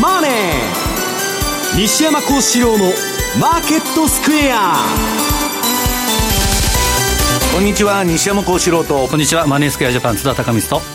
マネー」西山幸四郎の「マーケットスクエア」こんにちは西山幸四郎と。こんにちはマネースクエアジャパン津田隆光と。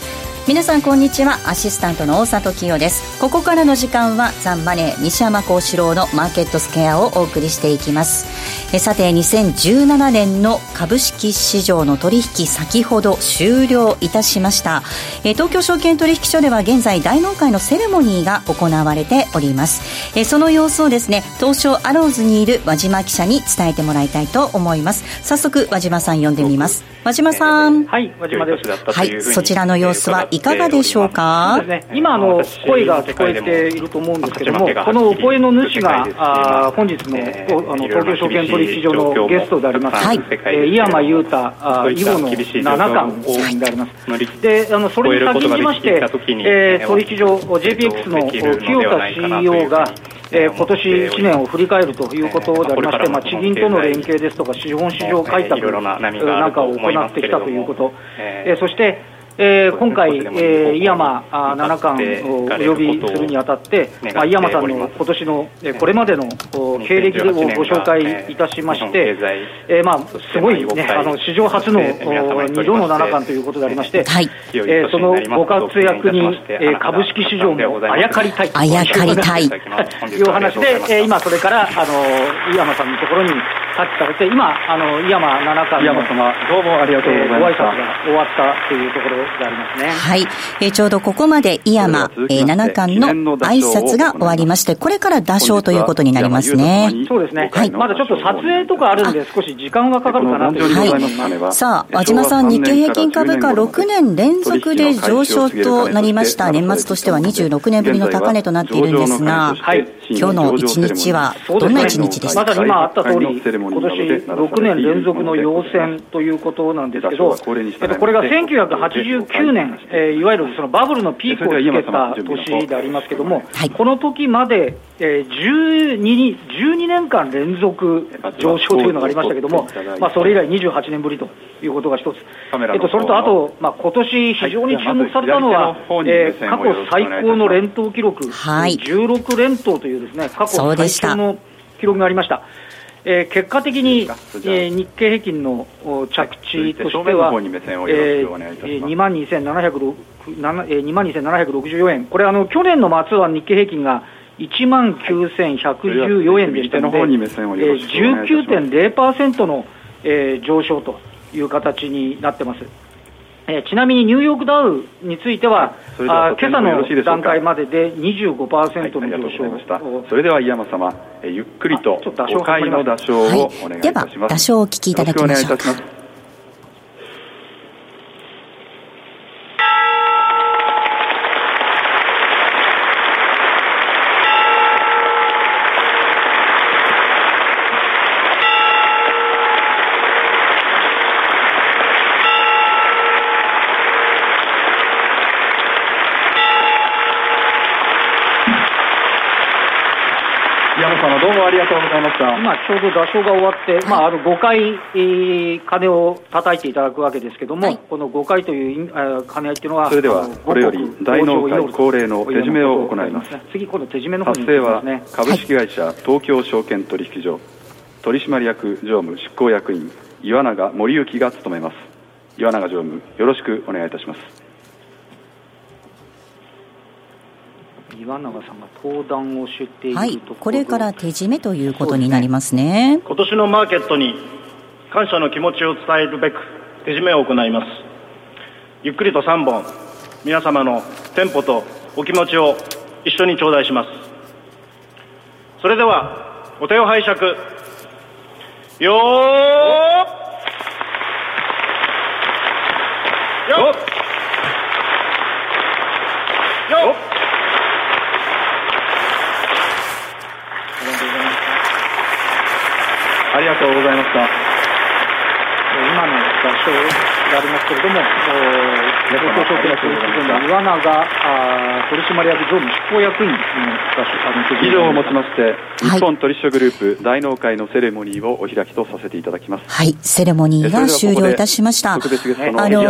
皆さんこんにちは。アシスタントの大里清です。ここからの時間はザンマネー西山幸四郎のマーケットスケアをお送りしていきますえさて2017年の株式市場の取引先ほど終了いたしました。え東京証券取引所では現在大納会のセレモニーが行われております。えその様子をですね東証アローズにいる和島記者に伝えてもらいたいと思います。早速和島さん呼んでみます。和島さん。はい和島です。はいそちらの様子はいかがでしょうか、ね、今あの声が聞こえていると思うんですけどもこのお声の主があ本日のあの東京証券取引所のゲストであります、はい。えー、井山裕太あ囲碁の七冠であります、であのそれに先にまして、えー、取引所 JPX の清田 CEO がえー、今年1年を振り返るということでありまして、まあ、地銀との連携ですとか、資本市場開拓なんかを行ってきたということ、えー、そしてえー、今回、えー、井山七冠をお呼びするにあたって、まあ、井山さんの今年の、えー、これまでの経歴をご紹介いたしまして、えーまあ、すごい、ね、あの史上初の2度の七冠ということでありまして、はい。えー、そのご活躍に、えー、株式市場もあやかりたいあやかりたい。という話で、えー、今、それからあの井山さんのところにされて、今、あの井山七冠の井山様、どうもありがとうございます。ご挨拶が終わったというところでありますね。はい。えー、ちょうどここまで井山、えー、七冠の挨拶が終わりまして、これから打賞ということになりますね。そうですね。はい。まだちょっと撮影とかあるんで、少し時間がかかるかなというはい。さあ、和島さん、日経平均株価6年連続で上昇となりました。年末としては26年ぶりの高値となっているんですが、はい。今日の一日は、どんな一日ですか、まさに今あった通り、今年6年連続の陽線ということなんですけど、えっと、これが1989年、えー、いわゆるそのバブルのピークをつけた年でありますけども、はい、この時まで、えー、12, 12年間連続上昇というのがありましたけども、まあ、それ以来28年ぶりということが一つ、えっと、それとあと、まあ今年非常に注目されたのは、えー、過去最高の連投記録、はい、16連投というですね過去最長の記録がありました。えー、結果的に、えー、日経平均の着地としては、えー、2万2764円、これあの、去年の末は日経平均が1万9114円でしたので、えー、19.0%の、えー、上昇とい。う形になってます。えー、ちなみにニューヨークダウについては、あ今朝の段階までで25%の上昇、はい、それでは井山様、えー、ゆっくりと5回の打賞をお願いいたします。はい、では、打賞をお聞きいただきましょうか。ざいました。今、ちょうど打賞が終わって、まあ、あの5回、えー、鐘を叩いていただくわけですけども、はい、この5回という、えー、鐘っていうのは、それでは、これより大納会恒例の手締めを行います。次、この手締めの方に、ね、発生は株式会社、東京証券取引所、取締役常務執行役員、岩永森幸が務めます。岩永常務、よろしくお願いいたします。岩永さんが登壇をしているはい、これから手締めということになりますね、ね、今年のマーケットに感謝の気持ちを伝えるべく手締めを行います。ゆっくりと3本皆様のテンポとお気持ちを一緒に頂戴します。それではお手を拝借。よーよっ。よっありがとうございました。今の場所がありますけれども、東京証券取引所の岩永あ取締役常務執行役員の以上をもちまして、日本取引所グループ大納会のセレモニーをお開きとさせていただきます。はい、セレモニーが終了いたしました。特別ゲストのあの、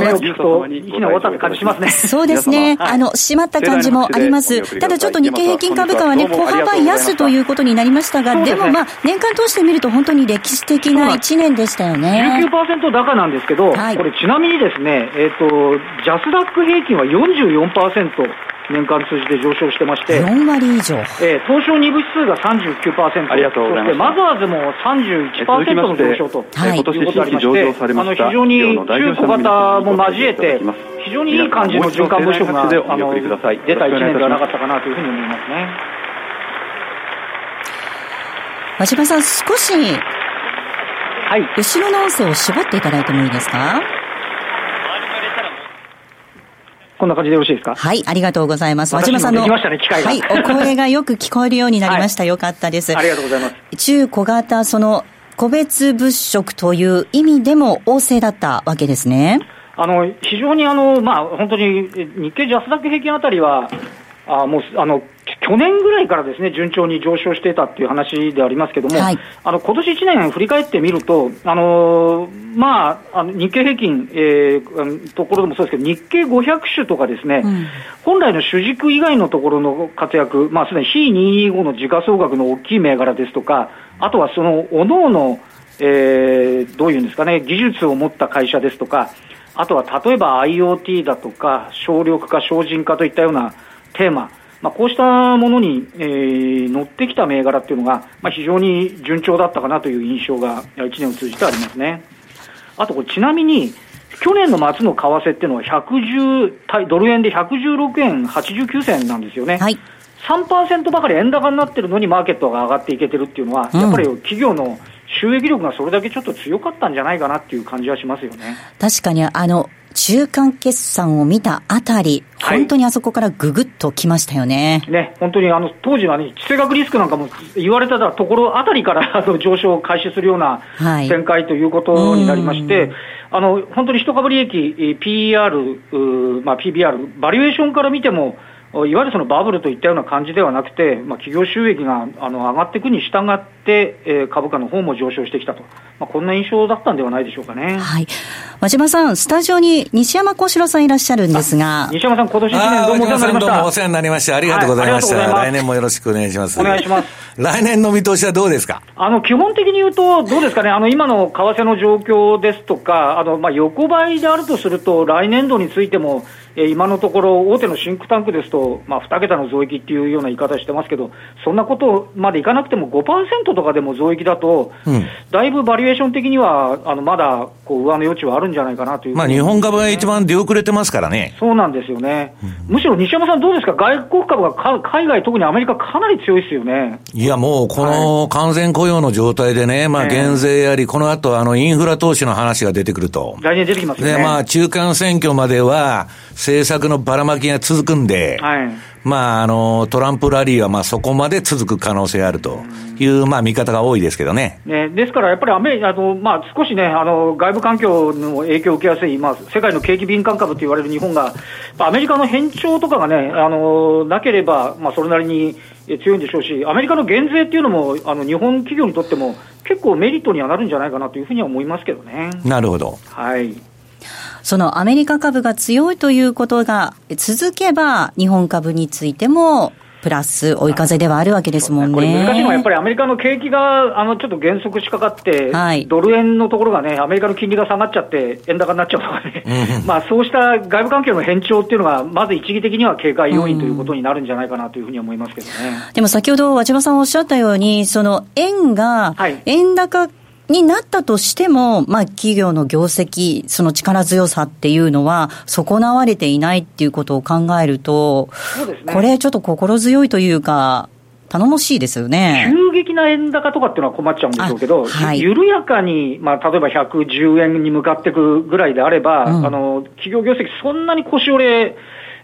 そうですね。あの、閉まった感じもあります。ただちょっと日経平均株価はね、小幅安ということになりましたが、でもまあ、年間通して見ると本当に歴史的な1年でしたよね。19%高なんですけど、これちなみにですね、えっ、と、ジャスダック平均は44%。年間通じて上昇してまして、4割以上。えー、東証2部指数が39%、ありがとうございます。マザーズも31%の上昇と、はい、今年新規上場されました。あの非常に中小型も交えて、非常にいい感じの循環物色があの出た1年ではなかったかなというふうに思いますね。和島さん、少し、はい、後ろの音声を絞っていただいてもいいですか？こんな感じでよろしいですか？はい、ありがとうございます。和島さんの、ね、はい、お声がよく聞こえるようになりました。はい、よかったです。ありがとうございます。中小型、その、個別物色という意味でも旺盛だったわけですね。あの、非常にあの、まあ、本当に日経ジャスダック平均あたりは、あもうあの去年ぐらいからですね順調に上昇していたっていう話でありますけれども、はい、あの今年1年振り返ってみると、あのまあ、あの日経平均、えー、ところでもそうですけど、日経500種とかですね、うん、本来の主軸以外のところの活躍、まあ、すでに非225の時価総額の大きい銘柄ですとか、あとはその各々、えー、どういうんですかね、技術を持った会社ですとか、あとは例えば IoT だとか、省力化、省人化といったようなテーマ、まあ、こうしたものに、えー、乗ってきた銘柄っていうのが、まあ、非常に順調だったかなという印象が1年を通じてありますね。あとこれちなみに、去年の末の為替っていうのは110、ドル円で116円89銭なんですよね。はい。3%ばかり円高になってるのにマーケットが上がっていけてるっていうのは、やっぱり企業の収益力がそれだけちょっと強かったんじゃないかなっていう感じはしますよね。確かに、あの、中間決算を見たあたり、本当にあそこからぐぐっときましたよね。はい、ね、本当にあの当時はね、地政学リスクなんかも言われたところあたりから あの上昇を開始するような展開ということになりまして、はい、あの本当に一株利益、PER、まあ、PBR、バリエーションから見ても、いわゆるそのバブルといったような感じではなくて、まあ、企業収益があの上がっていくに従って、えー、株価の方も上昇してきたと、まあ、こんな印象だったんではないでしょうかね。はい。和島さん、スタジオに西山幸四郎さんいらっしゃるんですが。西山さん、今年1年どうもお世話になりました。どうもお世話になりました。ありがとうございました。はい、来年もよろしくお願いします。お願いします。来年の見通しはどうですか？あの基本的に言うと、どうですかね、あの今の為替の状況ですとか、あのまあ横ばいであるとすると、来年度についても、え今のところ、大手のシンクタンクですと、まあ、2桁の増益っていうような言い方してますけど、そんなことまでいかなくても5%とかでも増益だと、うん、だいぶバリエーション的には、あのまだこう上の余地はあるんじゃないかなという、ね、まあ、日本株が一番出遅れてますからね。そうなんですよね。うん、むしろ西山さん、どうですか、外国株がか海外、特にアメリカ、かなり強いですよね。いや、もうこの完全雇用の状態でね、まあ、減税やり、この後あのインフラ投資の話が出てくると。来年出てきますね。で、まあ、中間選挙までは、政策のばらまきが続くんで、はい、まあ、あの、トランプラリーはまあそこまで続く可能性があるという、まあ見方が多いですけどね。ねですからやっぱりアメあの、まあ少しね、あの、外部環境の影響を受けやすい、まあ世界の景気敏感株と言われる日本が、アメリカの変調とかがね、あの、なければ、まあそれなりに強いんでしょうし、アメリカの減税っていうのも、あの、日本企業にとっても結構メリットにはなるんじゃないかなというふうには思いますけどね。なるほど。はい。そのアメリカ株が強いということが続けば、日本株についてもプラス追い風ではあるわけですもんね。これ難しいのはやっぱりアメリカの景気が、あの、ちょっと減速しかかって、はい、ドル円のところがね、アメリカの金利が下がっちゃって、円高になっちゃうとかね、まあそうした外部環境の変調っていうのが、まず一義的には警戒要因ということになるんじゃないかなというふうに思いますけどね。でも先ほど和島さんおっしゃったように、その円が、円高、になったとしても、まあ、企業の業績、その力強さっていうのは、損なわれていないっていうことを考えると、ね、これ、ちょっと心強いというか、頼もしいですよね。急激な円高とかっていうのは困っちゃうんでしょうけど、はい、緩やかに、まあ、例えば110円に向かっていくぐらいであれば、うん、あの、企業業績そんなに腰折れ、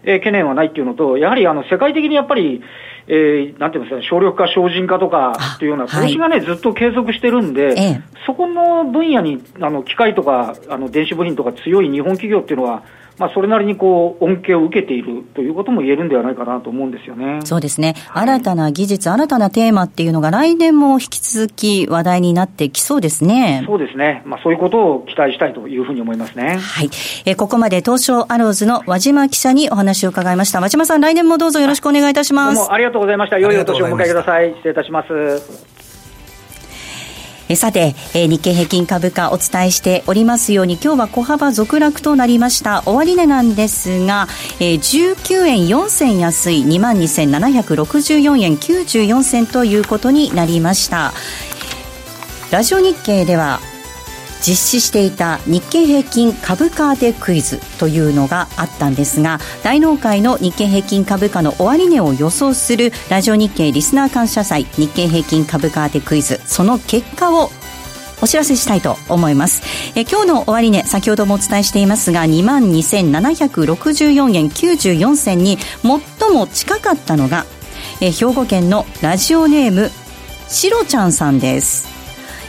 えー、懸念はないっていうのと、やはりあの世界的にやっぱり、えー、なんていうんですかね、省力化、精進化とかっていうような投資がね、はい、ずっと継続してるんで、ええ、そこの分野にあの機械とかあの電子部品とか強い日本企業っていうのは、まあ、それなりにこう恩恵を受けているということも言えるんではないかなと思うんですよね。そうですね。新たな技術、新たなテーマっていうのが来年も引き続き話題になってきそうですね。そうですね。まあ、そういうことを期待したいというふうに思いますね。はい。えここまで東証アローズの和島記者にお話を伺いました。和島さん、来年もどうぞよろしくお願いいたします。どうもありがとうございました。良いお年をお迎えください。失礼いたします。えさて、え日経平均株価お伝えしておりますように今日は小幅続落となりました。終値なんですが、え19円4銭安い22,764円94銭ということになりました。ラジオ日経では実施していた日経平均株価当てクイズというのがあったんですが大納会の日経平均株価の終値を予想するラジオ日経リスナー感謝祭日経平均株価当てクイズその結果をお知らせしたいと思います。え今日の終値、先ほどもお伝えしていますが、22,764円94銭に最も近かったのが、え兵庫県のラジオネーム、しろちゃんさんです。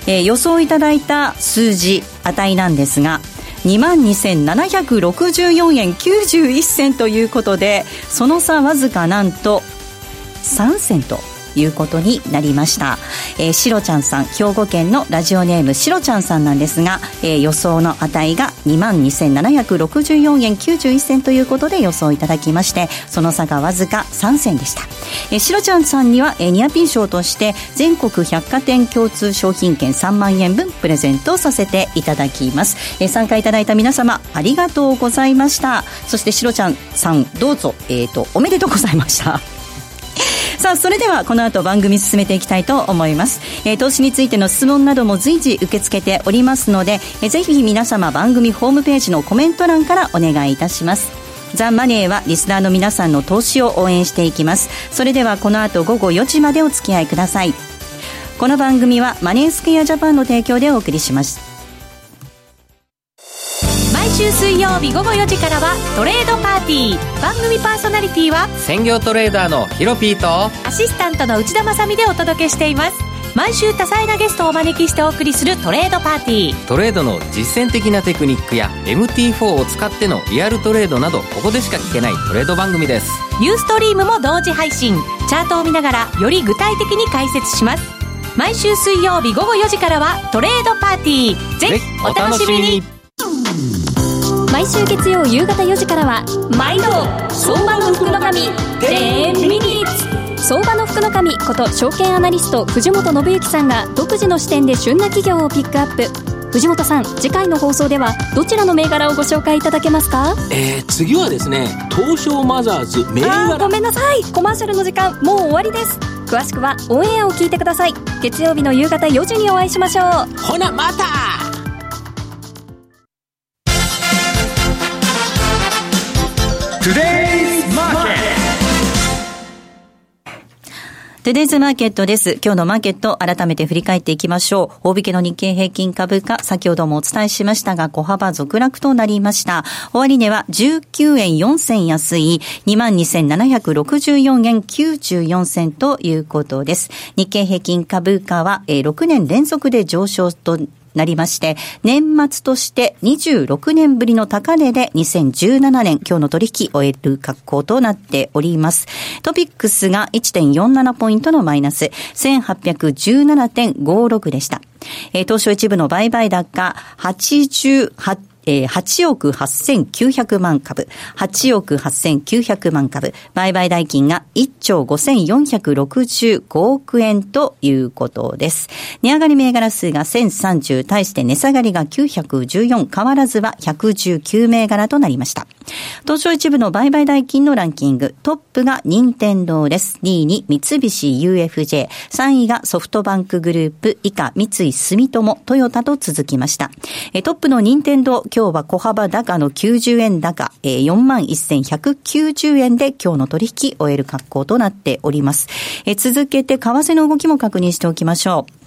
えー、予想いただいた数字値なんですが2万2764円91銭ということでその差わずかなんと3銭と。いうことになりました、えー、しろちゃんさん兵庫県のラジオネームしろちゃんさんなんですが、えー、予想の値が2万2764円91銭ということで予想いただきましてその差がわずか3銭でした、えー、しろちゃんさんには、えー、ニアピン賞として全国百貨店共通商品券3万円分プレゼントさせていただきます、えー、参加いただいた皆様ありがとうございました。そしてしろちゃんさんどうぞ、えーとおめでとうございました。さあそれではこの後番組進めていきたいと思います、えー、投資についての質問なども随時受け付けておりますので、えー、ぜひ皆様番組ホームページのコメント欄からお願いいたします。ザ・マネーはリスナーの皆さんの投資を応援していきます。それではこの後午後4時までお付き合いください。この番組はマネースクエアジャパンの提供でお送りします。週水曜日午後4時からはトレードパーティー。番組パーソナリティは専業トレーダーのヒロピーとアシスタントの内田まさでお届けしています。毎週多彩なゲストをお招きしてお送りするトレードパーティー。トレードの実践的なテクニックや MT4 を使ってのリアルトレードなどここでしか聞けないトレード番組です。ユーストリームも同時配信。チャートを見ながらより具体的に解説します。毎週水曜日午後4時からはトレードパーティー。ぜひお楽しみに毎週月曜夕方4時からは毎度相場の福の神10ミニッツ。相場の福の神こと証券アナリスト藤本信之さんが独自の視点で旬な企業をピックアップ。藤本さん次回の放送ではどちらの銘柄をご紹介いただけますか？えー、次はですね東証マザーズ銘柄。ごめんなさい。コマーシャルの時間もう終わりです。詳しくはオンエアを聞いてください。月曜日の夕方4時にお会いしましょう。ほなまたトゥデイズマーケットです。今日のマーケット改めて振り返っていきましょう。大引けの日経平均株価、先ほどもお伝えしましたが、小幅続落となりました。終値は19円4銭安い、22,764円94銭ということです。日経平均株価は6年連続で上昇となりまして、年末として26年ぶりの高値で2017年今日の取引を終える格好となっております。トピックスが1.47ポイントのマイナス、1817.56でした。えー、東証一部の売買高88えー、8億8900万株、8億8900万株、売買代金が1兆5465億円ということです。値上がり銘柄数が1030、対して値下がりが914、変わらずは119銘柄となりました。東証一部の売買代金のランキング、トップが任天堂です。2位に三菱 UFJ、3位がソフトバンクグループ、以下三井住友、トヨタと続きました。えトップの任天堂、今日は小幅高の90円高、えー、41,190円で今日の取引終える格好となっております。えー、続けて為替の動きも確認しておきましょう。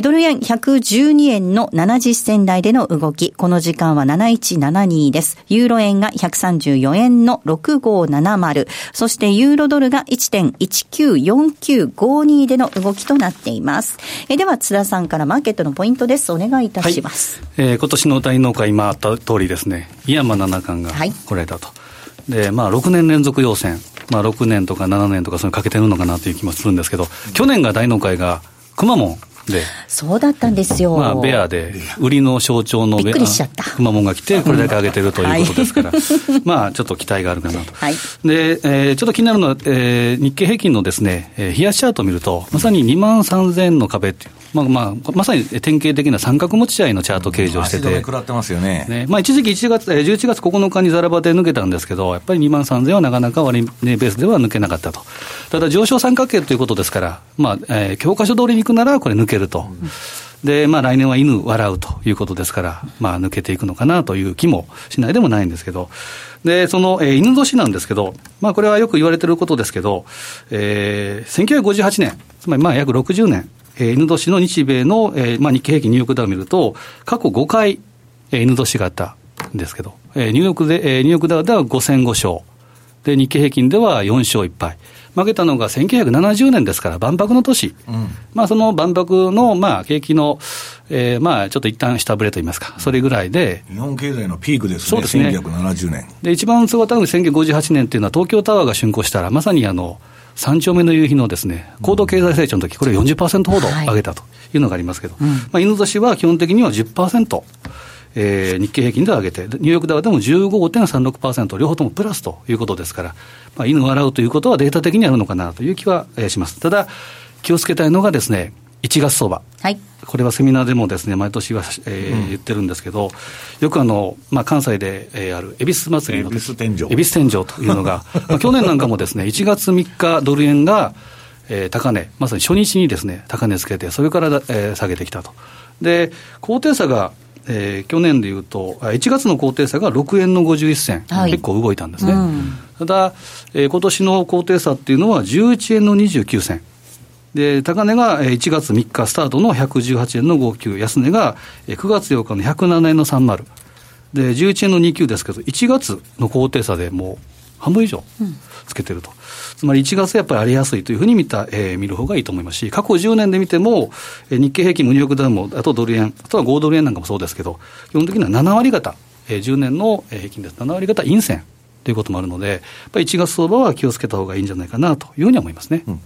ドル円112円の70銭台での動き、この時間は7172です。ユーロ円が134円の6570、そしてユーロドルが1.194952での動きとなっています。えでは津田さんからマーケットのポイントです。お願いいたします。はい、えー、今年の大納会今あった通りですね、井山七冠が来られたと。はい、で、まあ6年連続要選。まあ、6年とか7年とか、それかけてるのかなという気もするんですけど、去年が大納会が、くまモンで、そうだったんですよ。まあ、ベアで、売りの象徴のベア、くまモンが来て、これだけ上げてるということですから、はい、まあ、ちょっと期待があるかなと。はい、で、えー、ちょっと気になるのは、えー、日経平均のですね、えー、冷やしチャートを見ると、まさに2万3000の壁っていう、まあまあ、まさに典型的な三角持ち合いのチャート形状してて、食らってますよね。ね。まあ、一時期1月11月9日にザラバで抜けたんですけど、やっぱり2万3000はなかなか割値ベースでは抜けなかったと、ただ上昇三角形ということですから、まあえー、教科書通りに行くなら、これ抜けると。うん。で、まあ来年は犬笑うということですから、まあ抜けていくのかなという気もしないでもないんですけど、で、その、えー、犬年なんですけど、まあこれはよく言われてることですけど、えー、1958年、つまりまあ約60年、えー、犬年の日米の、えーまあ、日経平均ニューヨークダウを見ると、過去5回、えー、犬年があったんですけど、えー、ニューヨークで、えー、ニューヨークダウでは5戦5勝。で、日経平均では4勝1敗。負けたのが1970年ですから、万博の年、うん、まあ、その万博の、まあ、景気の、えー、まあ、ちょっと一旦下振れといいますか、それぐらいで。日本経済のピークですね、そうですね1970年。で、一番すごかったのが1958年っていうのは、東京タワーが竣工したら、まさにあの、3丁目の夕日のですね、高度経済成長の時これ40%ほど上げたというのがありますけど、はい、まあ、犬年は基本的には10%。えー、日経平均で上げて、ニューヨークダウでも15.36%、両方ともプラスということですから、まあ、犬を洗うということはデータ的にあるのかなという気は、えー、します。ただ、気をつけたいのがですね、1月相場。はいこれはセミナーでもですね毎年は、えー、うん、言ってるんですけど、よくあの、まあ、関西で、えー、ある恵比寿祭りの恵比寿天井恵比寿天井というのが、まあ、去年なんかもですね1月3日、ドル円が、えー、高値、まさに初日にですね高値つけて、それから、えー、下げてきたと。で、高低差がえー、去年でいうと、1月の高低差が6円の51銭、はい、結構動いたんですね。うん、ただ、えー、今年の高低差っていうのは11円の29銭。で、高値が1月3日スタートの118円の59、安値が9月8日の107円の30。で、11円の29ですけど、1月の高低差でもう半分以上つけてると。うん、つまり1月やっぱり荒れやすいというふうに見た、えー、見る方がいいと思いますし、過去10年で見ても、えー、日経平均、無ニューヨークダウも、あとドル円、あとは5ドル円なんかもそうですけど、基本的には7割方、えー、10年の平均です。7割方陰線ということもあるので、やっぱり1月相場は気をつけた方がいいんじゃないかなというふうに思いますね。うん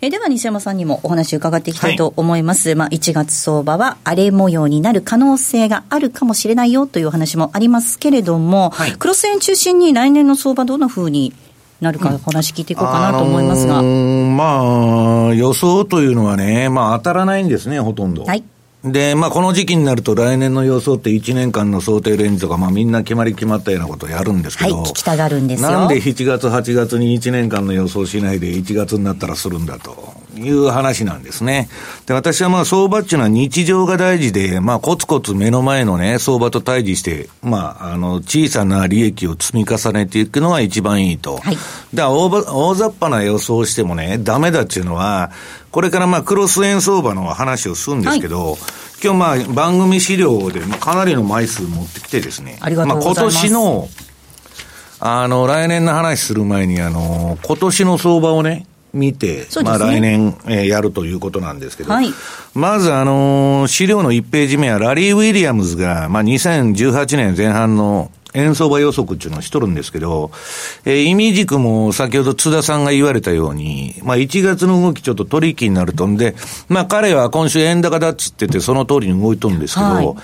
えでは西山さんにもお話伺っていきたいと思います、はい、まあ、1月相場は荒れ模様になる可能性があるかもしれないよというお話もありますけれども、はい、クロス円中心に来年の相場どんなふうになるかお話聞いていこうかなと思いますが、あのー、まあ予想というのはね、まあ、当たらないんですねほとんど。はいで、まあ、この時期になると来年の予想って1年間の想定レンジとか、まあ、みんな決まり決まったようなことをやるんですけど、はい、聞きたがるんですよ。なんで7月、8月に1年間の予想しないで1月になったらするんだという話なんですね。で、私はまあ、相場っていうのは日常が大事で、まあ、コツコツ目の前のね、相場と対峙して、まあ、あの、小さな利益を積み重ねていくのが一番いいと。はい。だから大、大雑把な予想してもね、ダメだっていうのは、これからまあ、クロス円相場の話をするんですけど、はい今日まあ番組資料で、まあ、かなりの枚数持ってきてですね。ありがとうございます。まあ、今年の、あの、来年の話する前に、あの、今年の相場をね、見て、ね、まあ来年、えー、やるということなんですけど、はい、まずあのー、資料の1ページ目はラリー・ウィリアムズが、まあ2018年前半の円相場予測っていうのをしとるんですけど、えー、意味軸も先ほど津田さんが言われたように、まあ1月の動きちょっと取引になるとんで、まあ彼は今週円高だっつっててその通りに動いとるんですけど、はい、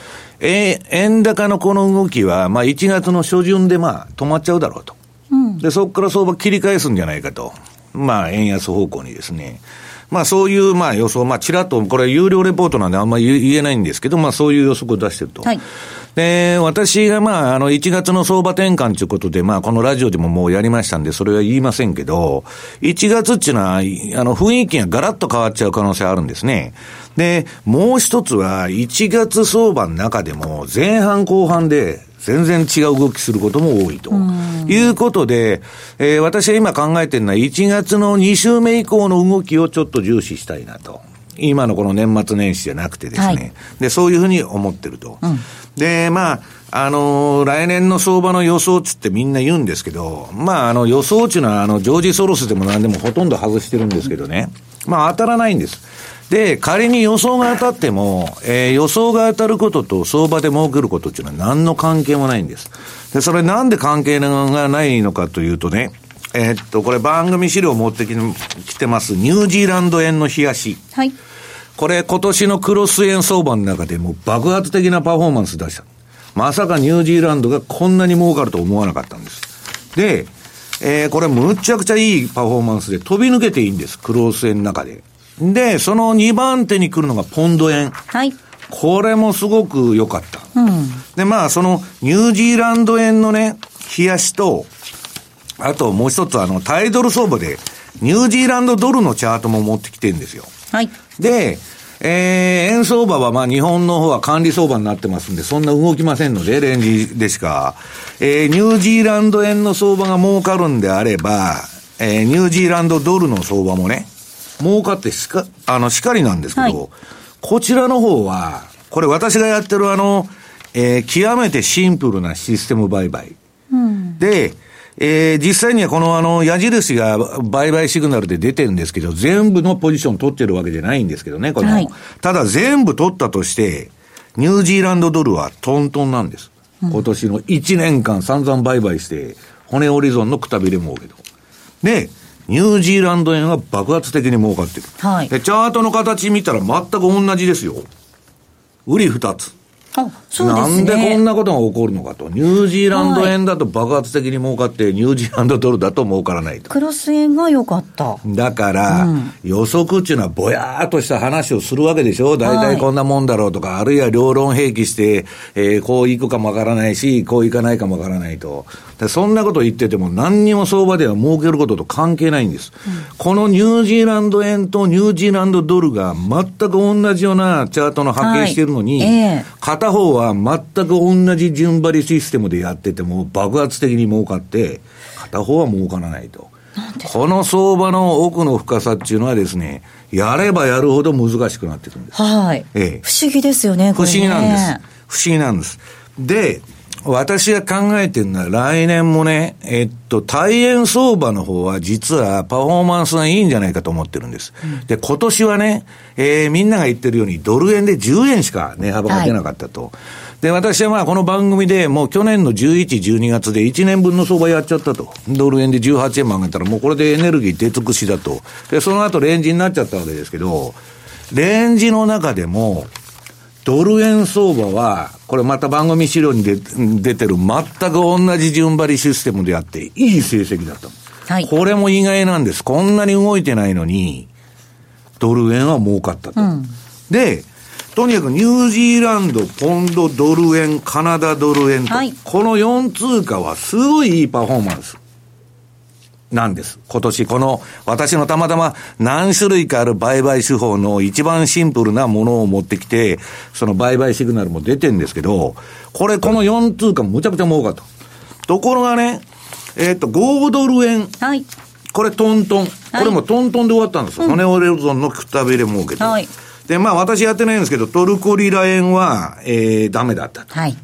えー、円高のこの動きは、まあ1月の初旬でまあ止まっちゃうだろうと。うん、で、そこから相場切り返すんじゃないかと。まあ円安方向にですね。まあそういうまあ予想、まあちらっと、これ有料レポートなんであんまり言えないんですけど、まあそういう予測を出してると。はいで、私がまあ、あの、1月の相場転換ということで、まあ、このラジオでももうやりましたんで、それは言いませんけど、1月っていうのは、あの、雰囲気がガラッと変わっちゃう可能性あるんですね。で、もう一つは、1月相場の中でも、前半後半で、全然違う動きすることも多いと。いうことで、えー、私は今考えてるのは1月の2週目以降の動きをちょっと重視したいなと。今のこの年末年始じゃなくてですね、はい、で、そういうふうに思ってると。うん、で、まあ、あのー、来年の相場の予想値ってみんな言うんですけど、まあ、あの、予想値のあの、ジョージ・ソロスでも何でもほとんど外してるんですけどね。まあ、当たらないんです。で、仮に予想が当たっても、えー、予想が当たることと相場で儲けることっていうのは何の関係もないんです。で、それなんで関係がないのかというとね、えー、っと、これ番組資料持ってきてます、ニュージーランド円の冷やし。はい。これ今年のクロス円相場の中でも爆発的なパフォーマンス出した。まさかニュージーランドがこんなに儲かると思わなかったんです。で、えー、これむちゃくちゃいいパフォーマンスで飛び抜けていいんです。クロス円の中で。で、その2番手に来るのがポンド円。はい。これもすごく良かった。うん。で、まあ、そのニュージーランド円のね、冷やしと、あともう一つあの、タイドル相場で、ニュージーランドドルのチャートも持ってきてるんですよ。はい。で、えー、円相場はまあ日本の方は管理相場になってますんで、そんな動きませんので、レンジでしか。えー、ニュージーランド円の相場が儲かるんであれば、えー、ニュージーランドドルの相場もね、儲かってしか、あの、しかりなんですけど、はい、こちらの方は、これ私がやってるあの、えー、極めてシンプルなシステム売買。うん、で、えー、実際にはこのあの矢印が売買シグナルで出てるんですけど、全部のポジション取ってるわけじゃないんですけどね、この。はい、ただ全部取ったとして、ニュージーランドドルはトントンなんです。今年の1年間散々売買して、骨折り損のくたびれ儲けと。で、ニュージーランド円は爆発的に儲かってる。はい。で、チャートの形見たら全く同じですよ。売り二つ。あそうですね、なんでこんなことが起こるのかと。ニュージーランド円だと爆発的に儲かって、ニュージーランドドルだと儲からないと。クロス円が良かった。だから、うん、予測っていうのはぼやーっとした話をするわけでしょ大体こんなもんだろうとか、はい、あるいは両論併記して、えー、こういくかもわからないし、こういかないかもわからないと。そんなこと言ってても何にも相場では儲けることと関係ないんです。うん、このニュージーランド円とニュージーランドドルが全く同じようなチャートの波形してるのに、はいえー、片方は全全く同じ順張りシステムでやってても爆発的に儲かって、片方は儲からないと。この相場の奥の深さっていうのはですね、やればやるほど難しくなってくるんです。はい。ええ、不思議ですよね、これ、ね、不思議なんです。不思議なんです。で、私が考えてるのは来年もね、えっと、大円相場の方は実はパフォーマンスがいいんじゃないかと思ってるんです。うん、で、今年はね、えー、みんなが言ってるようにドル円で10円しか値幅が出なかったと。はいで、私はまあこの番組でもう去年の11、12月で1年分の相場やっちゃったと。ドル円で18円も上げたらもうこれでエネルギー出尽くしだと。で、その後レンジになっちゃったわけですけど、レンジの中でも、ドル円相場は、これまた番組資料に出てる全く同じ順張りシステムであって、いい成績だった。はい。これも意外なんです。こんなに動いてないのに、ドル円は儲かったと。うん、で、とにかくニュージーランド、ポンド、ドル円、カナダドル円と、はい、この4通貨はすごいいいパフォーマンス。なんです。今年この私のたまたま何種類かある売買手法の一番シンプルなものを持ってきて、その売買シグナルも出てるんですけど、これこの4通貨むちゃくちゃ儲かった。ところがね、えっ、ー、と、5ドル円。はい。これトントン。これもトントンで終わったんです。はい、骨折れるぞのくたびれ儲けて。はい。で、まあ私やってないんですけど、トルコリラ円は、えー、ダメだったと。はい。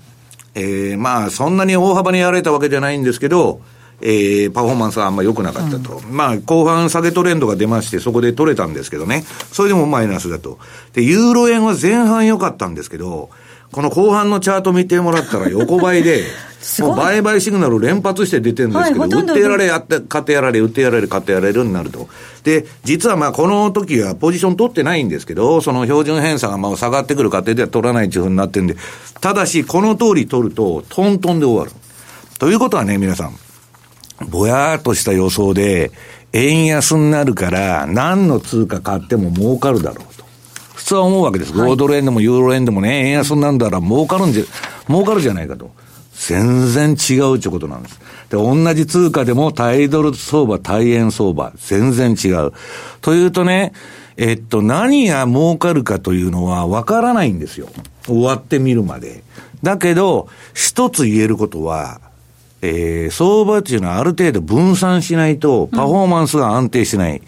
えー、まあそんなに大幅にやられたわけじゃないんですけど、えー、パフォーマンスはあんま良くなかったと。うん、まあ、後半下げトレンドが出まして、そこで取れたんですけどね。それでもマイナスだと。で、ユーロ円は前半良かったんですけど、この後半のチャート見てもらったら 横ばいで、もう売買シグナル連発して出てるんですけど、はい、売ってやられ、やって、買ってやられ、売ってやられ、買ってやられるになると。で、実はまあこの時はポジション取ってないんですけど、その標準偏差がまあ下がってくる過程では取らないっていうふうになってるんで、ただしこの通り取ると、トントンで終わる。ということはね、皆さん、ぼやーっとした予想で、円安になるから、何の通貨買っても儲かるだろうと。普通は思うわけです。5ドル円でもユーロ円でもね、円安になるんだら儲かるんじゃ、儲かるじゃないかと。全然違うってことなんです。で、同じ通貨でもタイドル相場、対円相場、全然違う。というとね、えっと、何が儲かるかというのはわからないんですよ。終わってみるまで。だけど、一つ言えることは、えー、相場っていうのはある程度分散しないと、パフォーマンスが安定しない。うん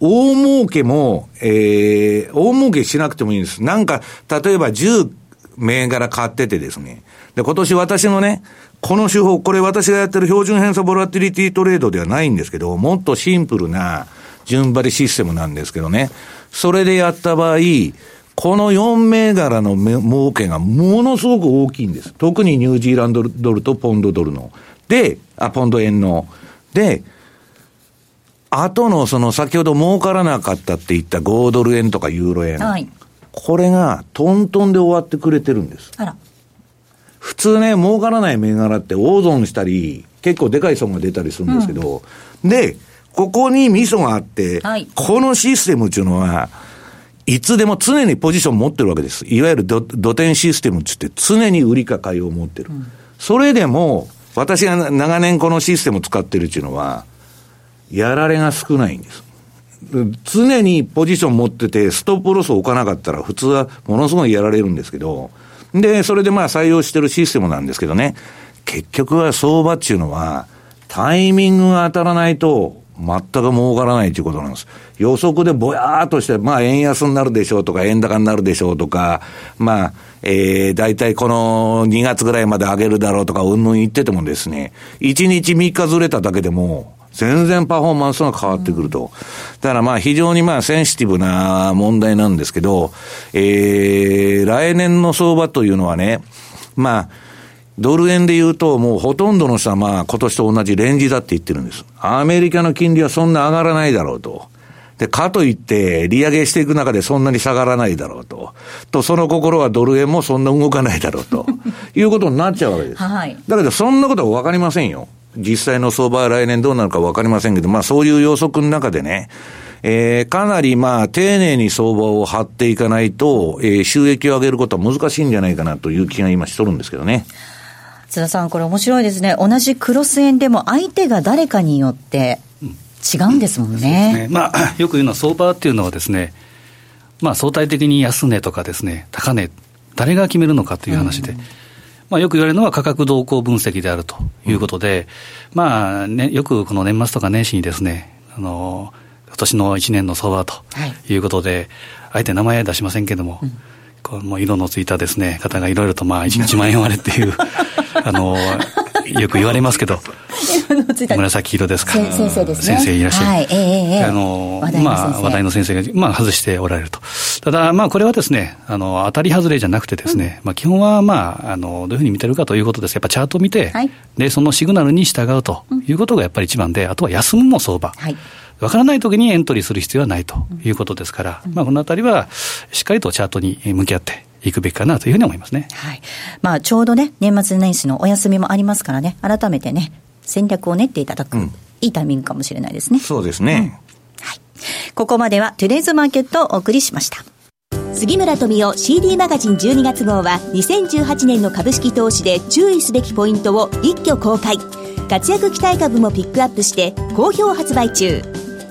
大儲けも、えー、大儲けしなくてもいいんです。なんか、例えば10銘柄買っててですね。で、今年私のね、この手法、これ私がやってる標準偏差ボラティリティトレードではないんですけど、もっとシンプルな順張りシステムなんですけどね。それでやった場合、この4銘柄の儲けがものすごく大きいんです。特にニュージーランドドルとポンドドルの。で、あ、ポンド円の。で、後のその先ほど儲からなかったって言った5ドル円とかユーロ円。はい、これがトントンで終わってくれてるんです。あら。普通ね、儲からない銘柄って大損したり、結構でかい損が出たりするんですけど、うん、で、ここにミソがあって、はい、このシステムっていうのは、いつでも常にポジション持ってるわけです。いわゆる土天システムって言って常に売りか買いを持ってる。うん、それでも、私が長年このシステムを使ってるっていうのは、やられが少ないんです。常にポジション持ってて、ストップロスを置かなかったら、普通はものすごいやられるんですけど、で、それでまあ採用してるシステムなんですけどね、結局は相場っていうのは、タイミングが当たらないと、全く儲からないということなんです。予測でぼやーっとして、まあ円安になるでしょうとか、円高になるでしょうとか、まあ、えー、大体この2月ぐらいまで上げるだろうとか、うんぬん言っててもですね、1日3日ずれただけでも、全然パフォーマンスが変わってくると。だからまあ非常にまあセンシティブな問題なんですけど、えー、来年の相場というのはね、まあ、ドル円で言うと、もうほとんどの人はまあ今年と同じレンジだって言ってるんです。アメリカの金利はそんな上がらないだろうと。で、かといって、利上げしていく中でそんなに下がらないだろうと。と、その心はドル円もそんな動かないだろうと。いうことになっちゃうわけです。はい。だけど、そんなことはわかりませんよ。実際の相場は来年どうなるかわかりませんけど、まあそういう予測の中でね、えー、かなりまあ丁寧に相場を張っていかないと、えー、収益を上げることは難しいんじゃないかなという気が今しとるんですけどね。津田さん、これ面白いですね。同じクロス円でも相手が誰かによって違うんですもんね。うん、ねまあ、よく言うのは相場っていうのはですね、まあ相対的に安値とかですね、高値、誰が決めるのかという話で。うんまあ、よく言われるのは価格動向分析であるということで、うん、まあ、ね、よくこの年末とか年始にですね、あの、今年の1年の相場ということで、はい、あえて名前は出しませんけれども、うん、この色のついたですね、方がいろいろとまあ 1, 1万円割れっていう、あの、よく言われますけど、紫色ですか。先生ですね。先生いらっしゃる。はい、ええあの、まあ、話題の先生が、まあ、外しておられると。ただ、まあ、これはですね、あの、当たり外れじゃなくてですね、まあ、基本は、まあ、あの、どういうふうに見てるかということです。やっぱチャートを見て、で、そのシグナルに従うということがやっぱり一番で、あとは休むも相場。はいわからないときにエントリーする必要はないということですから、まあ、このあたりはしっかりとチャートに向き合っていくべきかなというふうに思いますね。はい。まあ、ちょうどね、年末年始のお休みもありますからね、改めてね、戦略を練っていただく、うん、いいタイミングかもしれないですね。そうですね。うん、はい。ここまではトゥデイズマーケットをお送りしました。杉村富夫 CD マガジン12月号は2018年の株式投資で注意すべきポイントを一挙公開活躍期待株もピックアップして好評発売中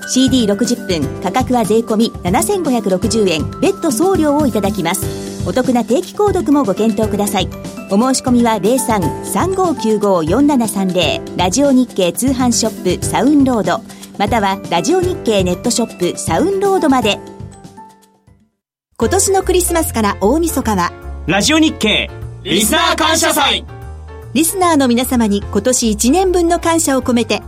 CD60 分価格は税込7560円。別途送料をいただきます。お得な定期購読もご検討ください。お申し込みは03-3595-4730ラジオ日経通販ショップサウンロード。またはラジオ日経ネットショップサウンロードまで。今年のクリスマスから大晦日はラジオ日経リスナー感謝祭。リスナーの皆様に今年1年分の感謝を込めて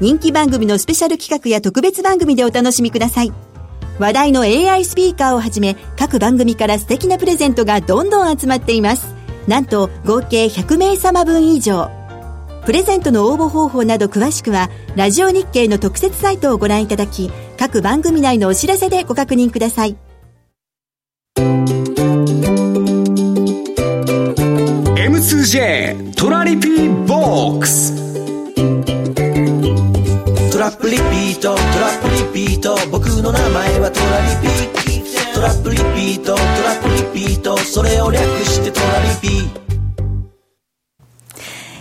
人気番組のスペシャル企画や特別番組でお楽しみください。話題の AI スピーカーをはじめ各番組から素敵なプレゼントがどんどん集まっています。なんと合計100名様分以上。プレゼントの応募方法など詳しくはラジオ NIKKEI の特設サイトをご覧いただき各番組内のお知らせでご確認ください。M2J トラリピピーボックス。ラップリピート。トラップリピート。僕の名前はトラリピ。トラップリピート。トラップリピート。それを略してトラリピ。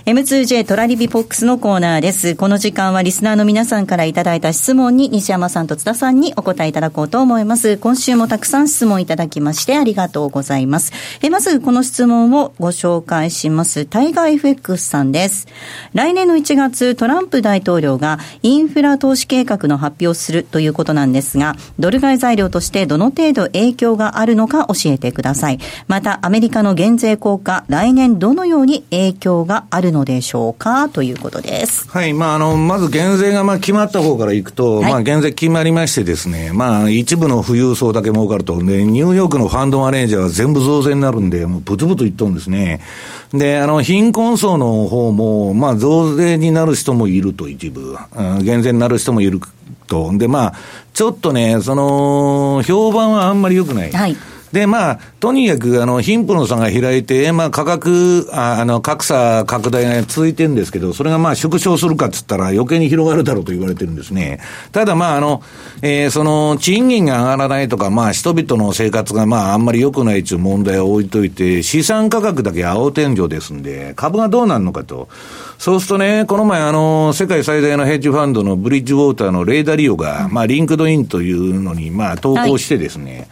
M2J トラリビポックスのコーナーです。この時間はリスナーの皆さんからいただいた質問に西山さんと津田さんにお答えいただこうと思います。今週もたくさん質問いただきましてありがとうございます。えまずこの質問をご紹介します。タイガー FX さんです。来年の1月、トランプ大統領がインフラ投資計画の発表するということなんですが、ドル買い材料としてどの程度影響があるのか教えてください。また、アメリカの減税効果、来年どのように影響があるのでしょうか？ということです。はい。まあ、あの、まず減税がまあ決まった方からいくと、はい、まあ、減税決まりましてですね、まあ、一部の富裕層だけ儲かると、ね、ニューヨークのファンドマネージャーは全部増税になるんで、もうブツブツいっとんですね。で、あの、貧困層の方も、まあ、増税になる人もいると、一部。うん、減税になる人もいると。で、まあ、ちょっとね、その、評判はあんまり良くない。はい。で、まあ、とにかく、あの、貧富の差が開いて、まあ、価格、ああの、格差拡大が続いてるんですけど、それがまあ、縮小するかっつったら余計に広がるだろうと言われてるんですね。ただ、まあ、あの、えー、その、賃金が上がらないとか、まあ、人々の生活がまあ、あんまり良くないという問題を置いといて、資産価格だけ青天井ですんで、株がどうなるのかと。そうするとね、この前、あの、世界最大のヘッジファンドのブリッジウォーターのレイ・ダリオが、まあ、 LinkedIn というのに、まあ、投稿してですね、はい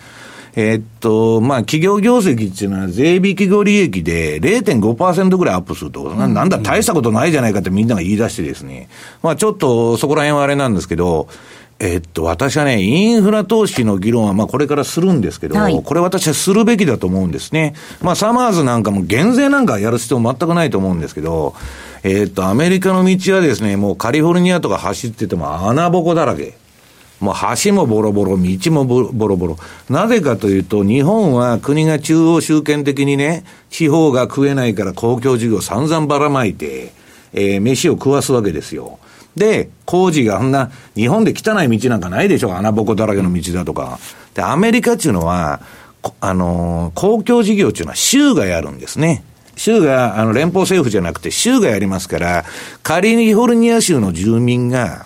えー、っと、まあ、企業業績っていうのは税引き後利益で0.5%ぐらいアップすると、うん、なんだ大したことないじゃないかってみんなが言い出してですね、まあ、ちょっとそこら辺はあれなんですけど、えっと、私はね、インフラ投資の議論は、まあ、これからするんですけど、はい、これ私はするべきだと思うんですね。まあ、サマーズなんかも減税なんかやる必要全くないと思うんですけど、えっと、アメリカの道はですね、もうカリフォルニアとか走ってても穴ぼこだらけ。もう橋もボロボロ、道もボロボロ。なぜかというと、日本は国が中央集権的にね、地方が食えないから公共事業散々ばらまいて、えー、飯を食わすわけですよ。で、工事があんな、日本で汚い道なんかないでしょ、穴ぼこだらけの道だとか。で、アメリカっていうのは、あのー、公共事業っていうのは州がやるんですね。州が、あの、連邦政府じゃなくて州がやりますから、カリフォルニア州の住民が、